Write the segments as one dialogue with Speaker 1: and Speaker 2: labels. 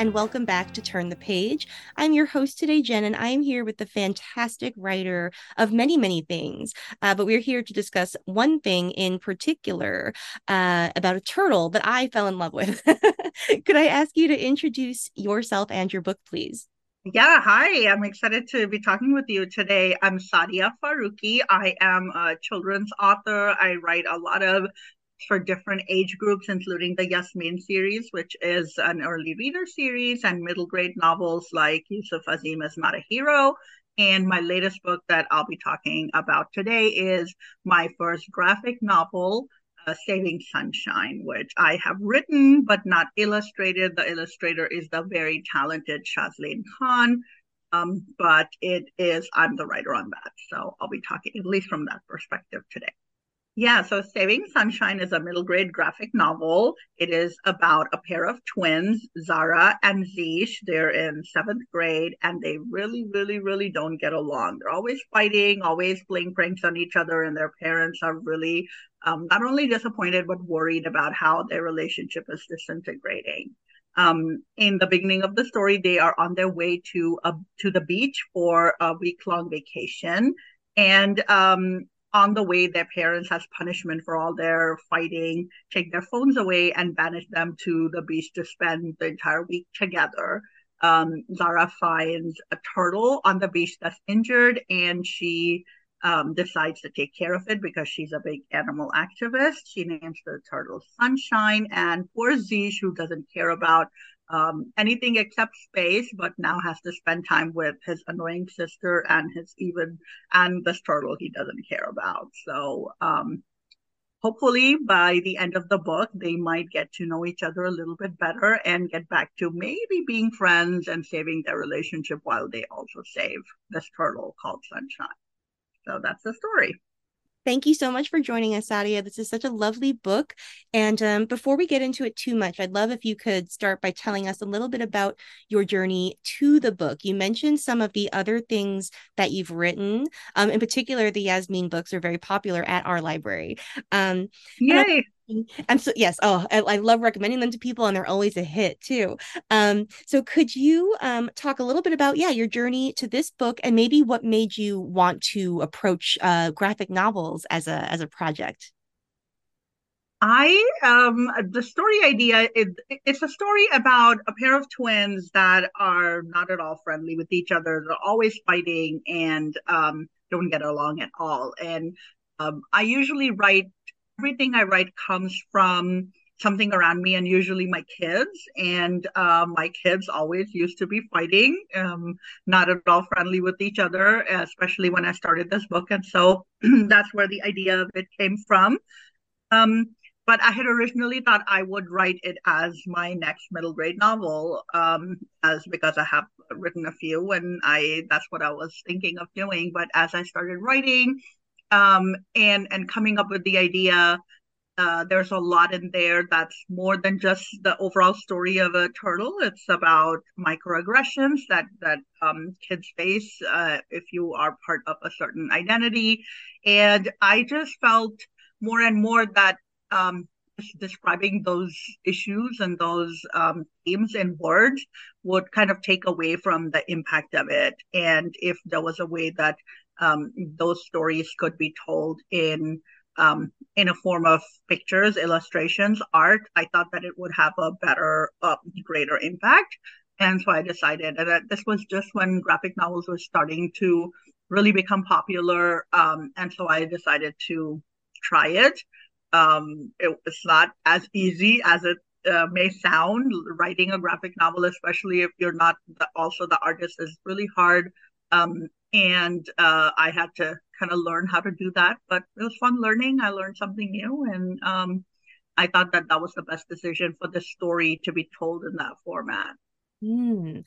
Speaker 1: And welcome back to Turn the Page. I'm your host today, Jenn, and I am here with the fantastic writer of many, many things. Uh, but we're here to discuss one thing in particular uh, about a turtle that I fell in love with. Could I ask you to introduce yourself and your book, please?
Speaker 2: Yeah, hi. I'm excited to be talking with you today. I'm Saadia Faruqi. I am a children's author. I write a lot of for different age groups, including the Yasmin series, which is an early reader series, and middle grade novels like Yusuf Azeem is Not a Hero. And my latest book that I'll be talking about today is my first graphic novel, uh, Saving Sunshine, which I have written but not illustrated. The illustrator is the very talented Shazleen Khan. Um, but it is, I'm the writer on that. So I'll be talking at least from that perspective today. Yeah, so Saving Sunshine is a middle grade graphic novel. It is about a pair of twins, Zara and Zish. They're in seventh grade and they really, really, really don't get along. They're always fighting, always playing pranks on each other, and their parents are really um, not only disappointed but worried about how their relationship is disintegrating. Um, in the beginning of the story, they are on their way to a, to the beach for a week long vacation, and um, on the way their parents as punishment for all their fighting take their phones away and banish them to the beach to spend the entire week together. Um, zara finds a turtle on the beach that's injured and she um, decides to take care of it because she's a big animal activist. She names the turtle sunshine and poor zish who doesn't care about um, anything except space, but now has to spend time with his annoying sister and his even and this turtle he doesn't care about. So um, hopefully by the end of the book they might get to know each other a little bit better and get back to maybe being friends and saving their relationship while they also save this turtle called Sunshine. So that's the story.
Speaker 1: Thank you so much for joining us, Saadia. This is such a lovely book. And um, before we get into it too much, I'd love if you could start by telling us a little bit about your journey to the book. You mentioned some of the other things that you've written. Um, in particular, the Yasmin books are very popular at our library. Um,
Speaker 2: Yay!
Speaker 1: And so yes oh I, I, love recommending them to people and they're always a hit too um so could you um talk a little bit about yeah your journey to this book and maybe what made you want to approach uh graphic novels as a as a project
Speaker 2: I um the story idea it's a story about a pair of twins that are not at all friendly with each other. They're always fighting and um don't get along at all. And um, I usually write everything I write comes from something around me and usually my kids. And uh, my kids always used to be fighting um, not at all friendly with each other especially when i started this book. And so that's where the idea of it came from. Um, but i had originally thought i would write it as my next middle grade novel um, as because i have written a few and i that's what i was thinking of doing. But as i started writing um, and and coming up with the idea. Uh, there's a lot in there that's more than just the overall story of a turtle. It's about microaggressions that that um, kids face uh, if you are part of a certain identity, and I just felt more and more that um, describing those issues and those um, themes in words would kind of take away from the impact of it. And if there was a way that um, those stories could be told in um, in a form of pictures, illustrations, art. I thought that it would have a better, uh, greater impact, and so I decided that this was just when graphic novels were starting to really become popular, um, and so I decided to try it. Um, it, it's not as easy as it uh, may sound. Writing a graphic novel, especially if you're not the, also the artist, is really hard. Um, and uh, I had to kind of learn how to do that. But it was fun learning. I learned something new, and um, I thought that that was the best decision for the story to be told in that format.
Speaker 1: Mm.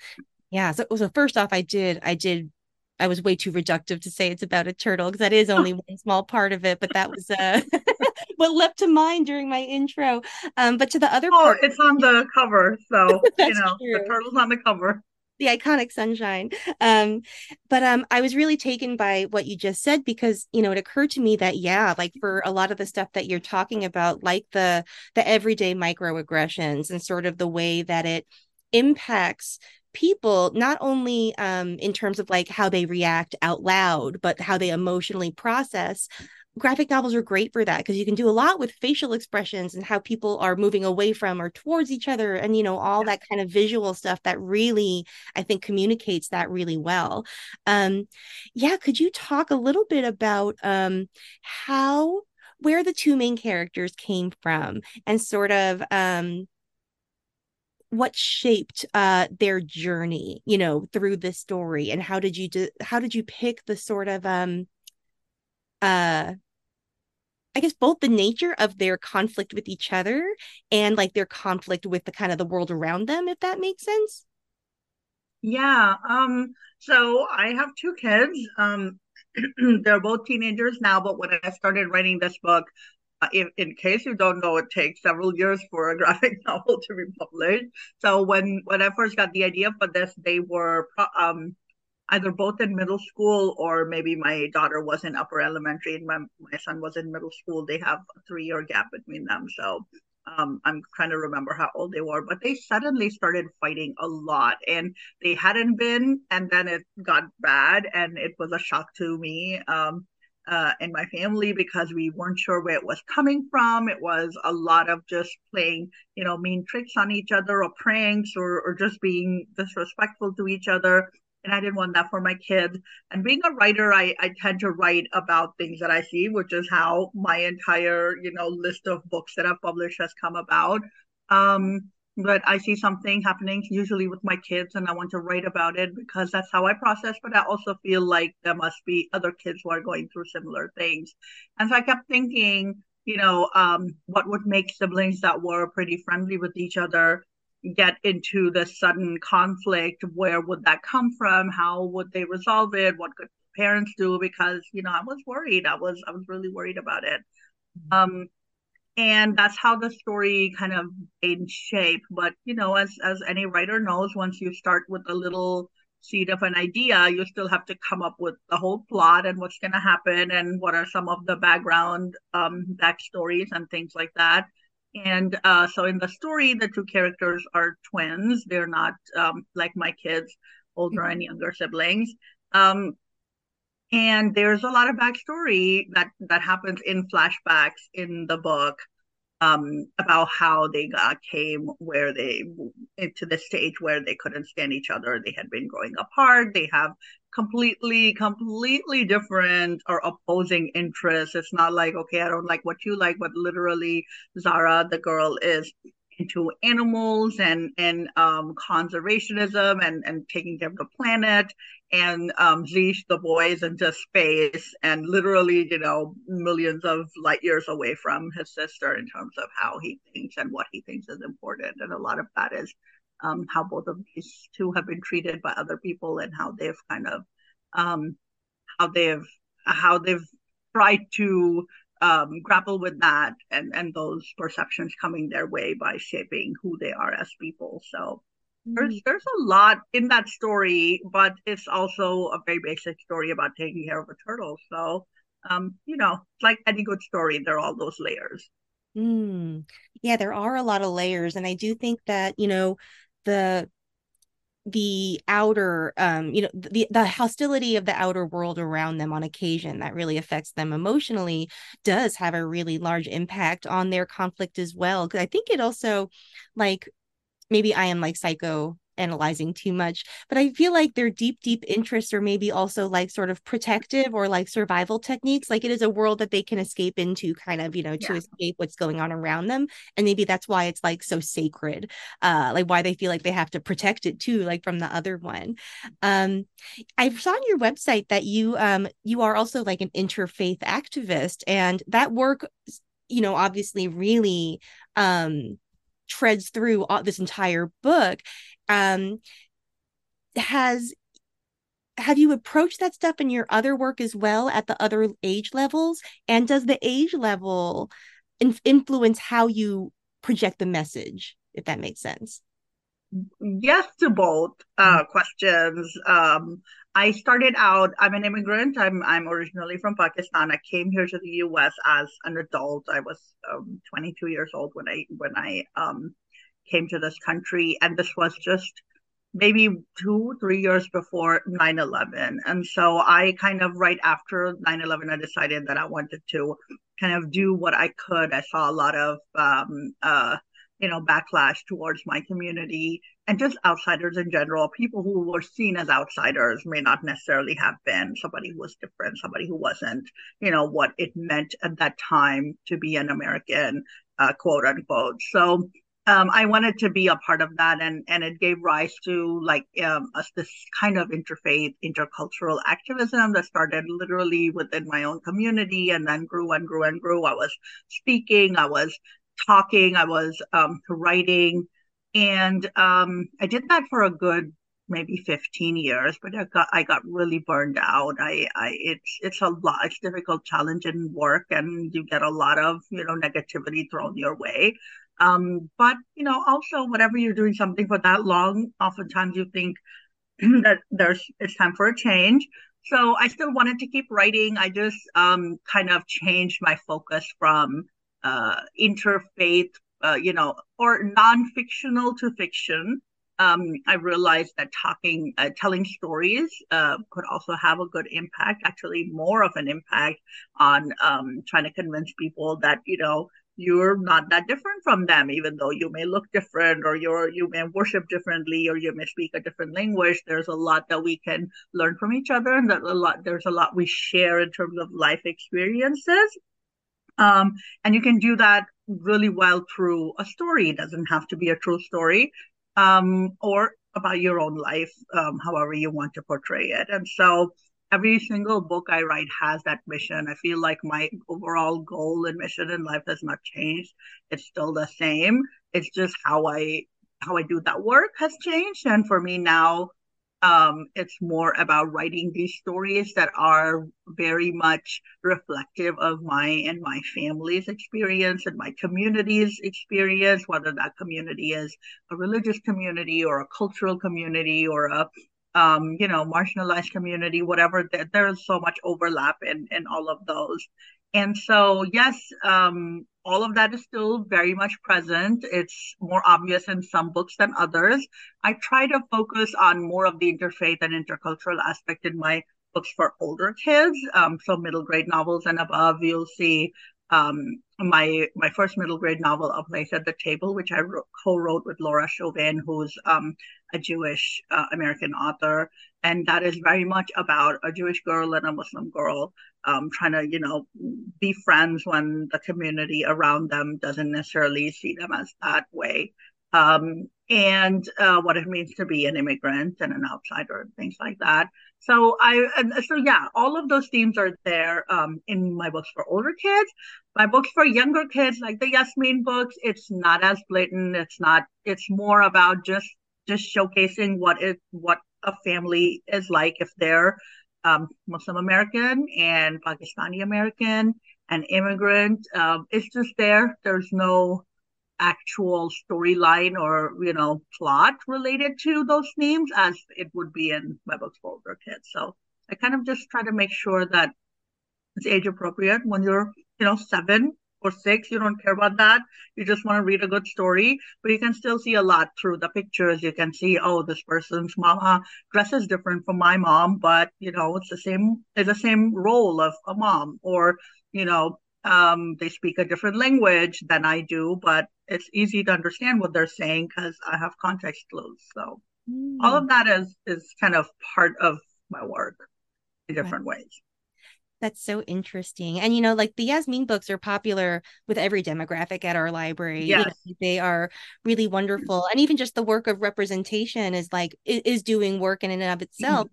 Speaker 1: Yeah. So, so first off, I did I did I was way too reductive to say it's about a turtle because that is only one small part of it, but that was uh, what leapt to mind during my intro. Um, but to the other
Speaker 2: oh,
Speaker 1: part,
Speaker 2: it's on the cover, so you know true. the turtle's on the cover.
Speaker 1: The iconic sunshine. Um, but um, I was really taken by what you just said because you know it occurred to me that yeah, like for a lot of the stuff that you're talking about, like the the everyday microaggressions and sort of the way that it impacts people not only um, in terms of like how they react out loud but how they emotionally process graphic novels are great for that because you can do a lot with facial expressions and how people are moving away from or towards each other and you know all that kind of visual stuff that really i think communicates that really well. Um yeah could you talk a little bit about um how where the two main characters came from and sort of um what shaped uh their journey you know through this story and how did you do how did you pick the sort of um uh I guess both the nature of their conflict with each other and like their conflict with the kind of the world around them, if that makes sense.
Speaker 2: Yeah. Um, so I have two kids. Um, they're both teenagers now, but when I started writing this book, uh, in, in case you don't know, it takes several years for a graphic novel to be published. So when when I first got the idea for this, they were um, either both in middle school or maybe my daughter was in upper elementary and my, my son was in middle school. They have a three year gap between them. So um, I'm trying to remember how old they were, but they suddenly started fighting a lot and they hadn't been. And then it got bad and it was a shock to me. Um, uh, and my family because we weren't sure where it was coming from. It was a lot of just playing, you know, mean tricks on each other or pranks or, or just being disrespectful to each other. And I didn't want that for my kids. And being a writer, I, I tend to write about things that I see, which is how my entire, you know, list of books that I've published has come about. Um, but I see something happening usually with my kids and I want to write about it because that's how I process. But I also feel like there must be other kids who are going through similar things. And so I kept thinking, you know, um, what would make siblings that were pretty friendly with each other get into this sudden conflict? Where would that come from? How would they resolve it? What could parents do? Because, you know, I was worried. I was I was really worried about it. Mm-hmm. Um, and that's how the story kind of gained shape but you know as as any writer knows once you start with a little seed of an idea you still have to come up with the whole plot and what's going to happen and what are some of the background um backstories and things like that and uh, so in the story the two characters are twins. They're not um, like my kids older and younger siblings. Um, and there's a lot of backstory that that happens in flashbacks in the book um, about how they got came where they into the stage where they couldn't stand each other. They had been growing apart. They have completely, completely different or opposing interests. It's not like okay, I don't like what you like, but literally, Zara, the girl, is into animals and and um, conservationism and and taking care of the planet and um, Zish, the boy, is into space and literally, you know, millions of light years away from his sister in terms of how he thinks and what he thinks is important. And a lot of that is um, how both of these two have been treated by other people and how they've kind of um, how they've how they've tried to um, grapple with that and and those perceptions coming their way by shaping who they are as people. So there's mm. there's a lot in that story, but it's also a very basic story about taking care of a turtle. So um, you know, like any good story, there are all those layers.
Speaker 1: Mm. Yeah, there are a lot of layers, and I do think that you know the the outer um you know the the hostility of the outer world around them on occasion that really affects them emotionally does have a really large impact on their conflict as well because i think it also like maybe i am like psycho analyzing too much but i feel like their deep deep interests are maybe also like sort of protective or like survival techniques like it is a world that they can escape into kind of you know to yeah. escape what's going on around them and maybe that's why it's like so sacred uh like why they feel like they have to protect it too like from the other one um i saw on your website that you um you are also like an interfaith activist and that work you know obviously really um treads through all, this entire book um has have you approached that stuff in your other work as well at the other age levels? And does the age level in- influence how you project the message, if that makes sense?
Speaker 2: Yes to both uh, mm-hmm. questions. Um, I started out. I'm an immigrant. I'm I'm originally from Pakistan. I came here to the U.S. as an adult. I was um, 22 years old when I when I um, came to this country, and this was just maybe two, three years before 9 11. And so I kind of, right after 9 11, I decided that I wanted to kind of do what I could. I saw a lot of, um, uh, you know, backlash towards my community and just outsiders in general. People who were seen as outsiders may not necessarily have been somebody who was different, somebody who wasn't, you know, what it meant at that time to be an American, uh, quote unquote. So um, I wanted to be a part of that, and and it gave rise to like um, us this kind of interfaith, intercultural activism that started literally within my own community, and then grew and grew and grew. I was speaking, I was talking, I was um, writing, and um, I did that for a good maybe 15 years but i got i got really burned out i i it's it's a lot it's difficult challenging work and you get a lot of you know negativity thrown your way um, but you know, also whenever you're doing something for that long, oftentimes you think that there's it's time for a change. So I still wanted to keep writing. I just um, kind of changed my focus from uh, interfaith, uh, you know, or non-fictional to fiction. Um, I realized that talking, uh, telling stories uh, could also have a good impact, actually more of an impact on um, trying to convince people that, you know, you're not that different from them even though you may look different or you're you may worship differently or you may speak a different language there's a lot that we can learn from each other and that a lot there's a lot we share in terms of life experiences um, and you can do that really well through a story it doesn't have to be a true story um, or about your own life um, however you want to portray it and so every single book I write has that mission. I feel like my overall goal and mission in life has not changed. It's still the same. It's just how I how I do that work has changed. And for me now, um, it's more about writing these stories that are very much reflective of my and my family's experience and my community's experience, whether that community is a religious community or a cultural community or a um, you know, marginalized community, whatever. There, there's so much overlap in in all of those. And so, yes, um, all of that is still very much present. It's more obvious in some books than others. I try to focus on more of the interfaith and intercultural aspect in my books for older kids. Um, so middle grade novels and above, you'll see um, my my first middle grade novel, A Place at the Table, which I wrote, co-wrote with Laura Shovan, who's um, a Jewish uh, American author, and that is very much about a Jewish girl and a Muslim girl um, trying to, you know, be friends when the community around them doesn't necessarily see them as that way. Um, and uh, what it means to be an immigrant and an outsider and things like that. So I, so yeah, all of those themes are there um, in my books for older kids. My books for younger kids, like the Yasmin books, it's not as blatant. It's not. It's more about just just showcasing what it what a family is like if they're um, Muslim American and Pakistani American and immigrant. Um, it's just there. There's no actual storyline or you know plot related to those names as it would be in my books for older kids. So I kind of just try to make sure that it's age appropriate when you're you know seven or six. You don't care about that. You just want to read a good story, but you can still see a lot through the pictures. You can see, oh, this person's mama dresses different from my mom, but you know it's the same. It's the same role of a mom, or you know um, they speak a different language than I do, but it's easy to understand what they're saying because I have context clues. So mm. all of that is is kind of part of my work in different right. ways.
Speaker 1: That's so interesting. And you know, like the Yasmin books are popular with every demographic at our library.
Speaker 2: Yes.
Speaker 1: You know, they are really wonderful. And even just the work of representation is like is doing work in and of itself.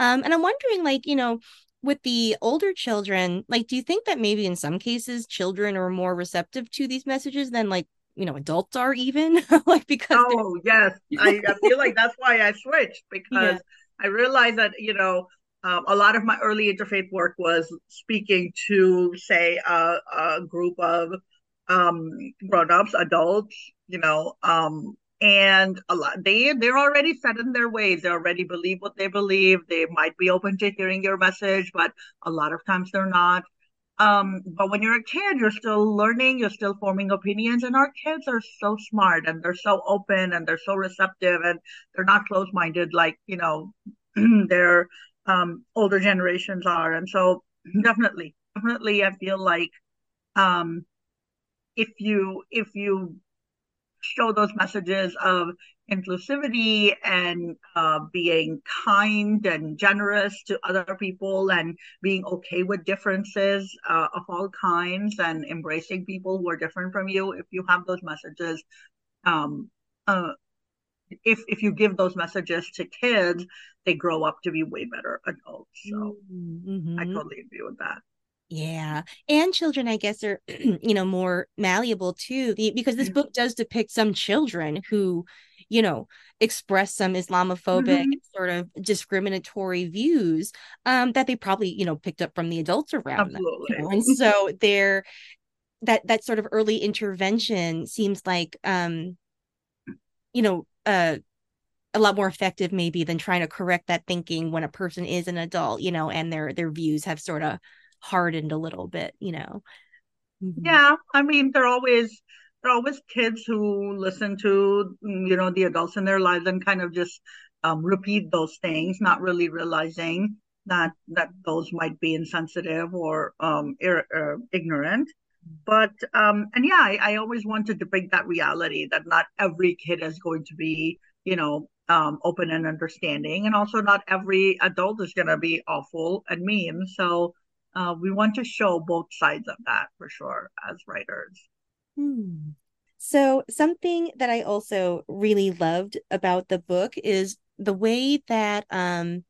Speaker 1: Mm-hmm. Um, and I'm wondering, like, you know, with the older children, like, do you think that maybe in some cases children are more receptive to these messages than like you know adults are even like because
Speaker 2: oh yes I, I, feel like that's why i switched because yeah. I realized that you know um, a lot of my early interfaith work was speaking to say a, a group of um, grown-ups, adults, you know, um, and a lot they they're already set in their ways. They already believe what they believe. They might be open to hearing your message, but a lot of times they're not. Um, but when you're a kid, you're still learning, you're still forming opinions, and our kids are so smart and they're so open and they're so receptive and they're not closed-minded like you know their um, older generations are. And so definitely, definitely, I feel like um, if you if you show those messages of inclusivity and uh, being kind and generous to other people and being okay with differences uh, of all kinds and embracing people who are different from you. If you have those messages um, uh, if if you give those messages to kids they grow up to be way better adults. So mm-hmm. i totally agree with that
Speaker 1: yeah. And children, I guess, are, you know, more malleable too, because this book does depict some children who, you know, express some Islamophobic mm-hmm. sort of discriminatory views um, that they probably, you know, picked up from the adults around
Speaker 2: Absolutely.
Speaker 1: them. You know? And so they're that that sort of early intervention seems like um, you know, uh a lot more effective maybe than trying to correct that thinking when a person is an adult, you know, and their their views have sort of hardened a little bit, you know.
Speaker 2: Mm-hmm. Yeah, I mean, they're always they're always kids who listen to mm, you know the adults in their lives and kind of just um, repeat those things, not really realizing that that those might be insensitive or um, ir- uh, ignorant. But um, and yeah, I, I always want to depict that reality that not every kid is going to be you know um, open and understanding, and also not every adult is going to be awful and mean. So uh, we want to show both sides of that for sure as writers.
Speaker 1: Hmm. So, something that I also really loved about the book is the way that um,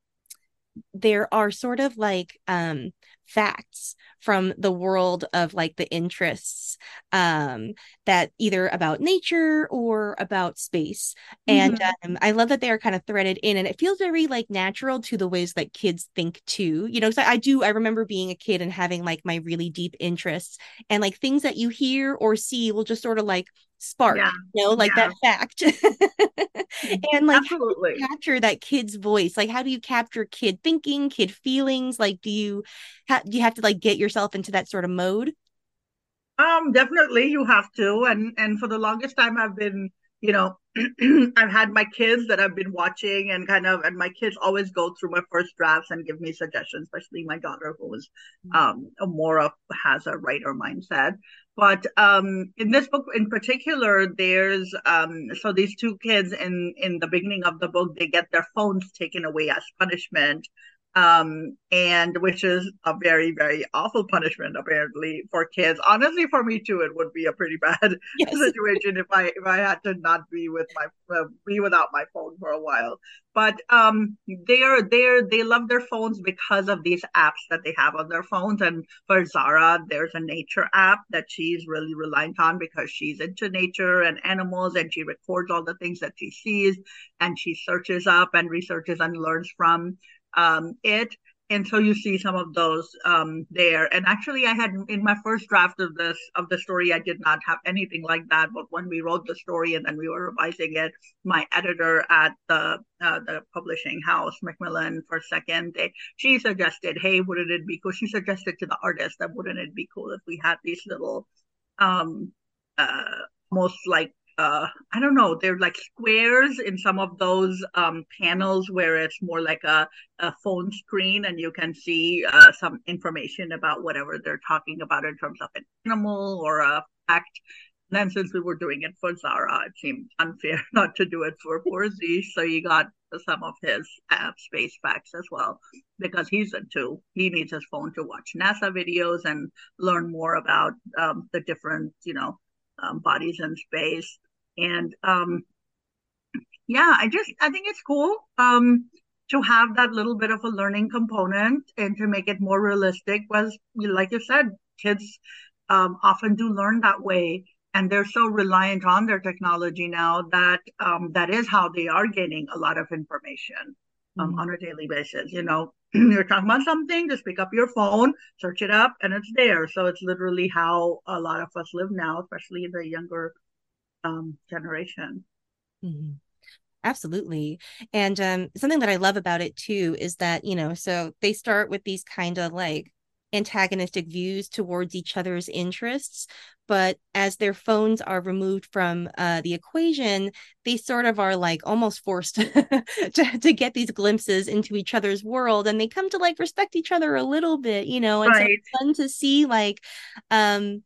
Speaker 1: there are sort of like um, facts from the world of like the interests um that either about nature or about space and mm-hmm. um, i love that they are kind of threaded in and it feels very like natural to the ways that kids think too you know because I, I do i remember being a kid and having like my really deep interests and like things that you hear or see will just sort of like spark yeah. you know like yeah. that fact and like
Speaker 2: Absolutely.
Speaker 1: capture that kid's voice like how do you capture kid thinking kid feelings like do you ha- do you have to like get yourself into that sort of mode?
Speaker 2: Um definitely you have to. And and for the longest time i've been you know i've had my kids that i've been watching and kind of and my kids always go through my first drafts and give me suggestions especially my daughter who is mm. um more of has a writer mindset. But um, in this book in particular there's um, so these two kids in in the beginning of the book they get their phones taken away as punishment um, and which is a very very awful punishment apparently for kids. Honestly for me too it would be a pretty bad yes. situation if i if i had to not be with my uh, be without my phone for a while. But um they're they're they love their phones because of these apps that they have on their phones. And for zara there's a nature app that she's really reliant on because she's into nature and animals and she records all the things that she sees and she searches up and researches and learns from um, it and so you see some of those um, there. And actually i had in my first draft of this of the story i did not have anything like that. But when we wrote the story and then we were revising it my editor at the uh, the publishing house Macmillan First Second they, she suggested hey wouldn't it be cool? She suggested to the artist that wouldn't it be cool if we had these little um uh almost like uh i don't know they're like squares in some of those um panels where it's more like a, a phone screen and you can see uh, some information about whatever they're talking about in terms of an animal or a fact. And then since we were doing it for zara it seemed unfair not to do it for poor z so you got some of his uh, space facts as well because he's into he needs his phone to watch nasa videos and learn more about um, the different you know um, bodies in space and um, yeah, I just I think it's cool um, to have that little bit of a learning component and to make it more realistic. Was like you said, kids um, often do learn that way, and they're so reliant on their technology now that um, that is how they are getting a lot of information. um, mm-hmm. on a daily basis. You know, you're talking about something, just pick up your phone, search it up, and it's there. So it's literally how a lot of us live now, especially the younger um, generation.
Speaker 1: Mm-hmm. Absolutely. And um, something that I love about it too is that, you know, so they start with these kind of like antagonistic views towards each other's interests but as their phones are removed from uh, the equation they sort of are like almost forced to, to get these glimpses into each other's world and they come to like respect each other a little bit you know and right. so it's fun to see like um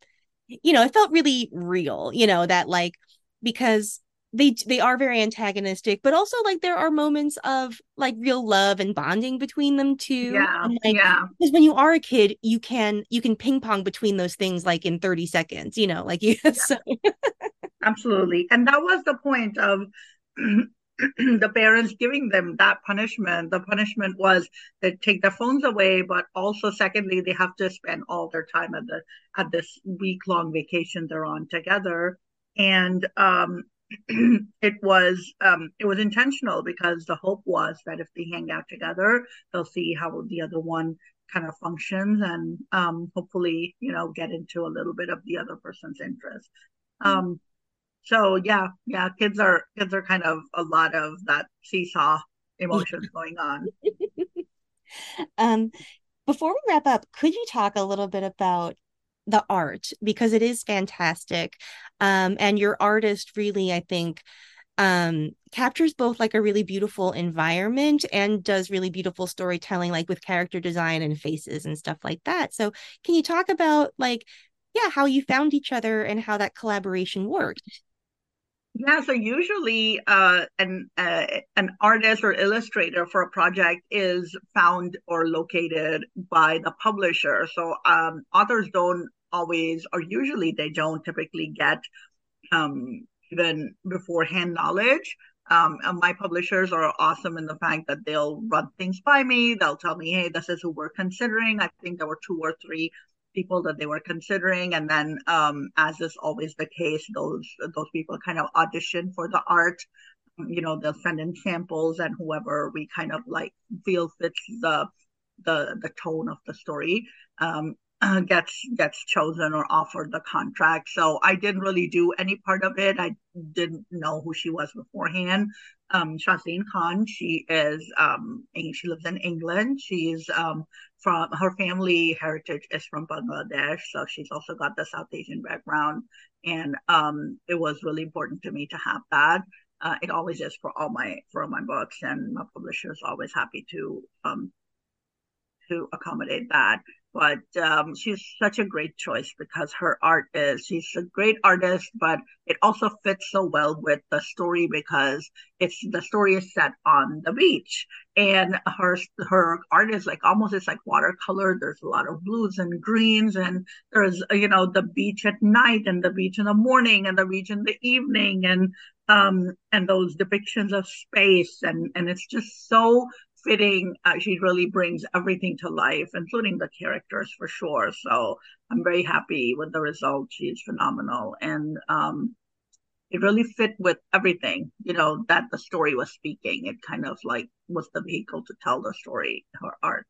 Speaker 1: you know it felt really real you know that like because they they are very antagonistic but also like there are moments of like real love and bonding between them too
Speaker 2: yeah
Speaker 1: and,
Speaker 2: like, yeah
Speaker 1: because when you are a kid you can you can ping pong between those things like in 30 seconds you know like you yeah. so.
Speaker 2: absolutely and that was the point of the parents giving them that punishment the punishment was they take their phones away but also secondly they have to spend all their time at the at this week long vacation they're on together and um it was um, it was intentional because the hope was that if they hang out together, they'll see how the other one kind of functions and um, hopefully you know get into a little bit of the other person's interest. Mm-hmm. Um, so yeah, yeah, kids are kids are kind of a lot of that seesaw emotions going on.
Speaker 1: um, before we wrap up, could you talk a little bit about the art because it is fantastic. Um, and your artist really, I think, um, captures both like a really beautiful environment and does really beautiful storytelling, like with character design and faces and stuff like that. So, can you talk about like, yeah, how you found each other and how that collaboration worked?
Speaker 2: Yeah, so usually uh, an uh, an artist or illustrator for a project is found or located by the publisher. So um, authors don't always, or usually they don't typically get um, even beforehand knowledge. Um, my publishers are awesome in the fact that they'll run things by me. They'll tell me, hey, this is who we're considering. I think there were two or three people that they were considering. And then, um, as is always the case, those those people kind of audition for the art. You know, they'll send in samples, and whoever we kind of like feel fits the the the tone of the story. Um, uh, gets gets chosen or offered the contract. So I didn't really do any part of it. I didn't know who she was beforehand. Um, Shazleen Khan, she is um, she lives in England. She's um, from her family heritage is from Bangladesh, so she's also got the South Asian background, and um, it was really important to me to have that. Uh, it always is for all my for all my books, and my publisher is always happy to um, to accommodate that but um, she's such a great choice because her art is she's a great artist but it also fits so well with the story because it's the story is set on the beach. And her her art is like almost it's like watercolor. There's a lot of blues and greens and there's you know the beach at night and the beach in the morning and the beach in the evening and um and those depictions of space and and it's just so fitting. She really brings everything to life, including the characters for sure. So I'm very happy with the result. She's phenomenal, and um, it really fit with everything you know that the story was speaking. It kind of like was the vehicle to tell the story. Her art.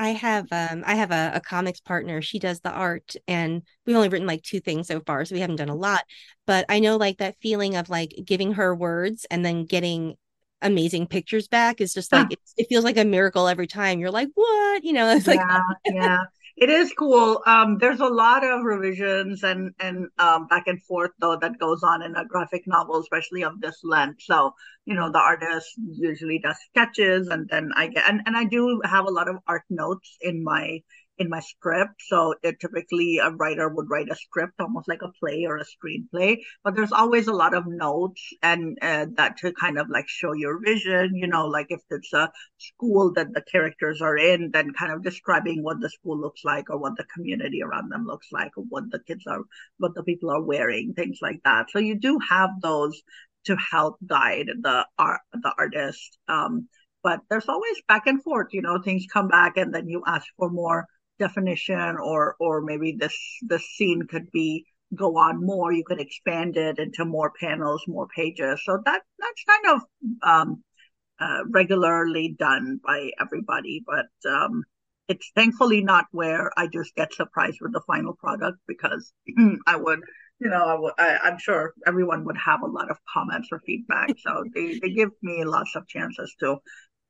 Speaker 1: I have um I have a, a, comics partner. She does the art and we've only written like two things so far, so we haven't done a lot. But I know like that feeling of like giving her words and then getting amazing pictures back. Is just like it, it, feels like a miracle every time. You're like what? You know it's like
Speaker 2: yeah yeah. It is cool. Um there's a lot of revisions and and um back and forth though that goes on in a graphic novel especially of this length. So you know the artist usually does sketches and then i get and, and i do have a lot of art notes in my in my script. So it, typically a writer would write a script, almost like a play or a screenplay, but there's always a lot of notes and uh, that to kind of like show your vision, you know, like if it's a school that the characters are in, then kind of describing what the school looks like or what the community around them looks like or what the kids are, what the people are wearing, things like that. So you do have those to help guide the art, the artist. Um, but there's always back and forth, you know, things come back and then you ask for more definition or or maybe this this scene could be go on more you could expand it into more panels more pages so that that's kind of um uh, regularly done by everybody, but um, it's thankfully not where I just get surprised with the final product because I would, you know, I would, I, I'm sure everyone would have a lot of comments or feedback. So they, they give me lots of chances to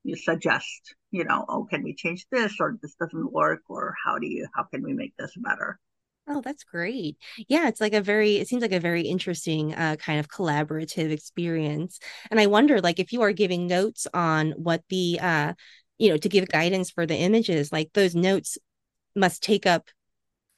Speaker 2: you suggest, you know, oh, can we change this or this doesn't work or how do you, how can we make this better?
Speaker 1: Oh, that's great. Yeah, it's like a very, it seems like a very interesting uh, kind of collaborative experience. And I wonder, like, if you are giving notes on what the, uh, you know, to give guidance for the images, like those notes must take up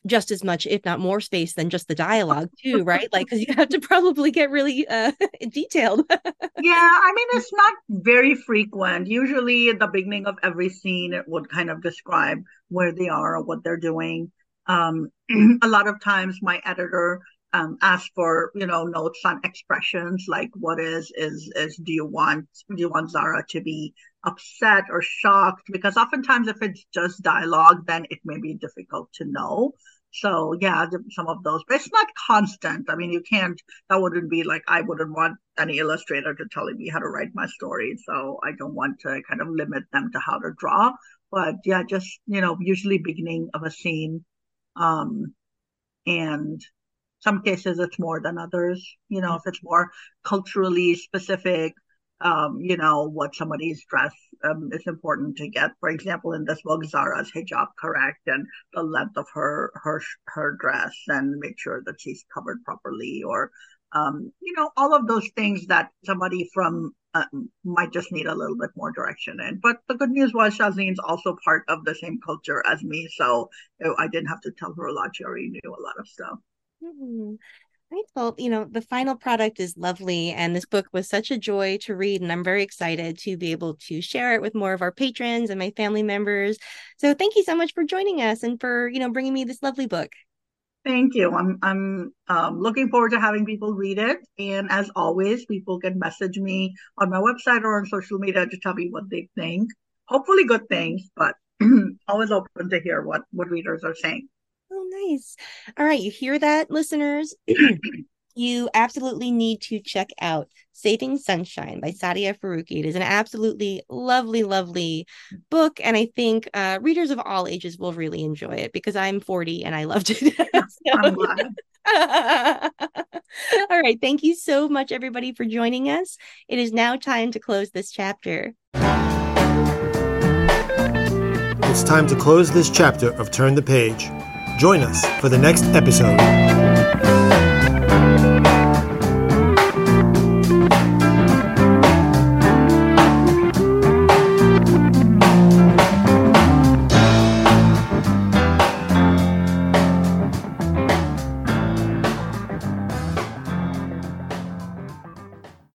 Speaker 1: just as much, if not more space than just the dialogue, too, right? Like, because you have to probably get really uh, detailed.
Speaker 2: yeah, I mean, it's not very frequent. Usually, at the beginning of every scene, it would kind of describe where they are or what they're doing um, a lot of times my editor um, asks for you know notes on expressions like what is is is do you want do you want Zara to be upset or shocked? Because oftentimes if it's just dialogue then it may be difficult to know. So yeah some of those but it's not constant. I mean you can't that wouldn't be like i wouldn't want any illustrator to tell me how to write my story so i don't want to kind of limit them to how to draw. But yeah just you know usually beginning of a scene um, and some cases it's more than others. You know, if it's more culturally specific, um, you know, what somebody's dress um, is important to get. For example, in this book, Zara's hijab correct and the length of her her her dress and make sure that she's covered properly, or um, you know, all of those things that somebody from uh, might just need a little bit more direction in. But the good news was Shazin's also part of the same culture as me, so I didn't have to tell her a lot. She already knew a lot of stuff.
Speaker 1: Mm-hmm. I thought, you know, the final product is lovely, and this book was such a joy to read, and I'm very excited to be able to share it with more of our patrons and my family members. So, thank you so much for joining us and for, you know, bringing me this lovely book.
Speaker 2: Thank you. I'm I'm um, looking forward to having people read it. And as always, people can message me on my website or on social media to tell me what they think. Hopefully, good things, but always open to hear what what readers are saying.
Speaker 1: Nice. All right, you hear that, listeners? you absolutely need to check out Saving Sunshine by Saadia Faruqi. It is an absolutely lovely, lovely book. And I think uh, readers of all ages will really enjoy it because I'm 40 and I loved it. all right. Thank you so much, everybody, for joining us. It is now time to close this chapter.
Speaker 3: It's time to close this chapter of Turn the Page. Join us for the next episode.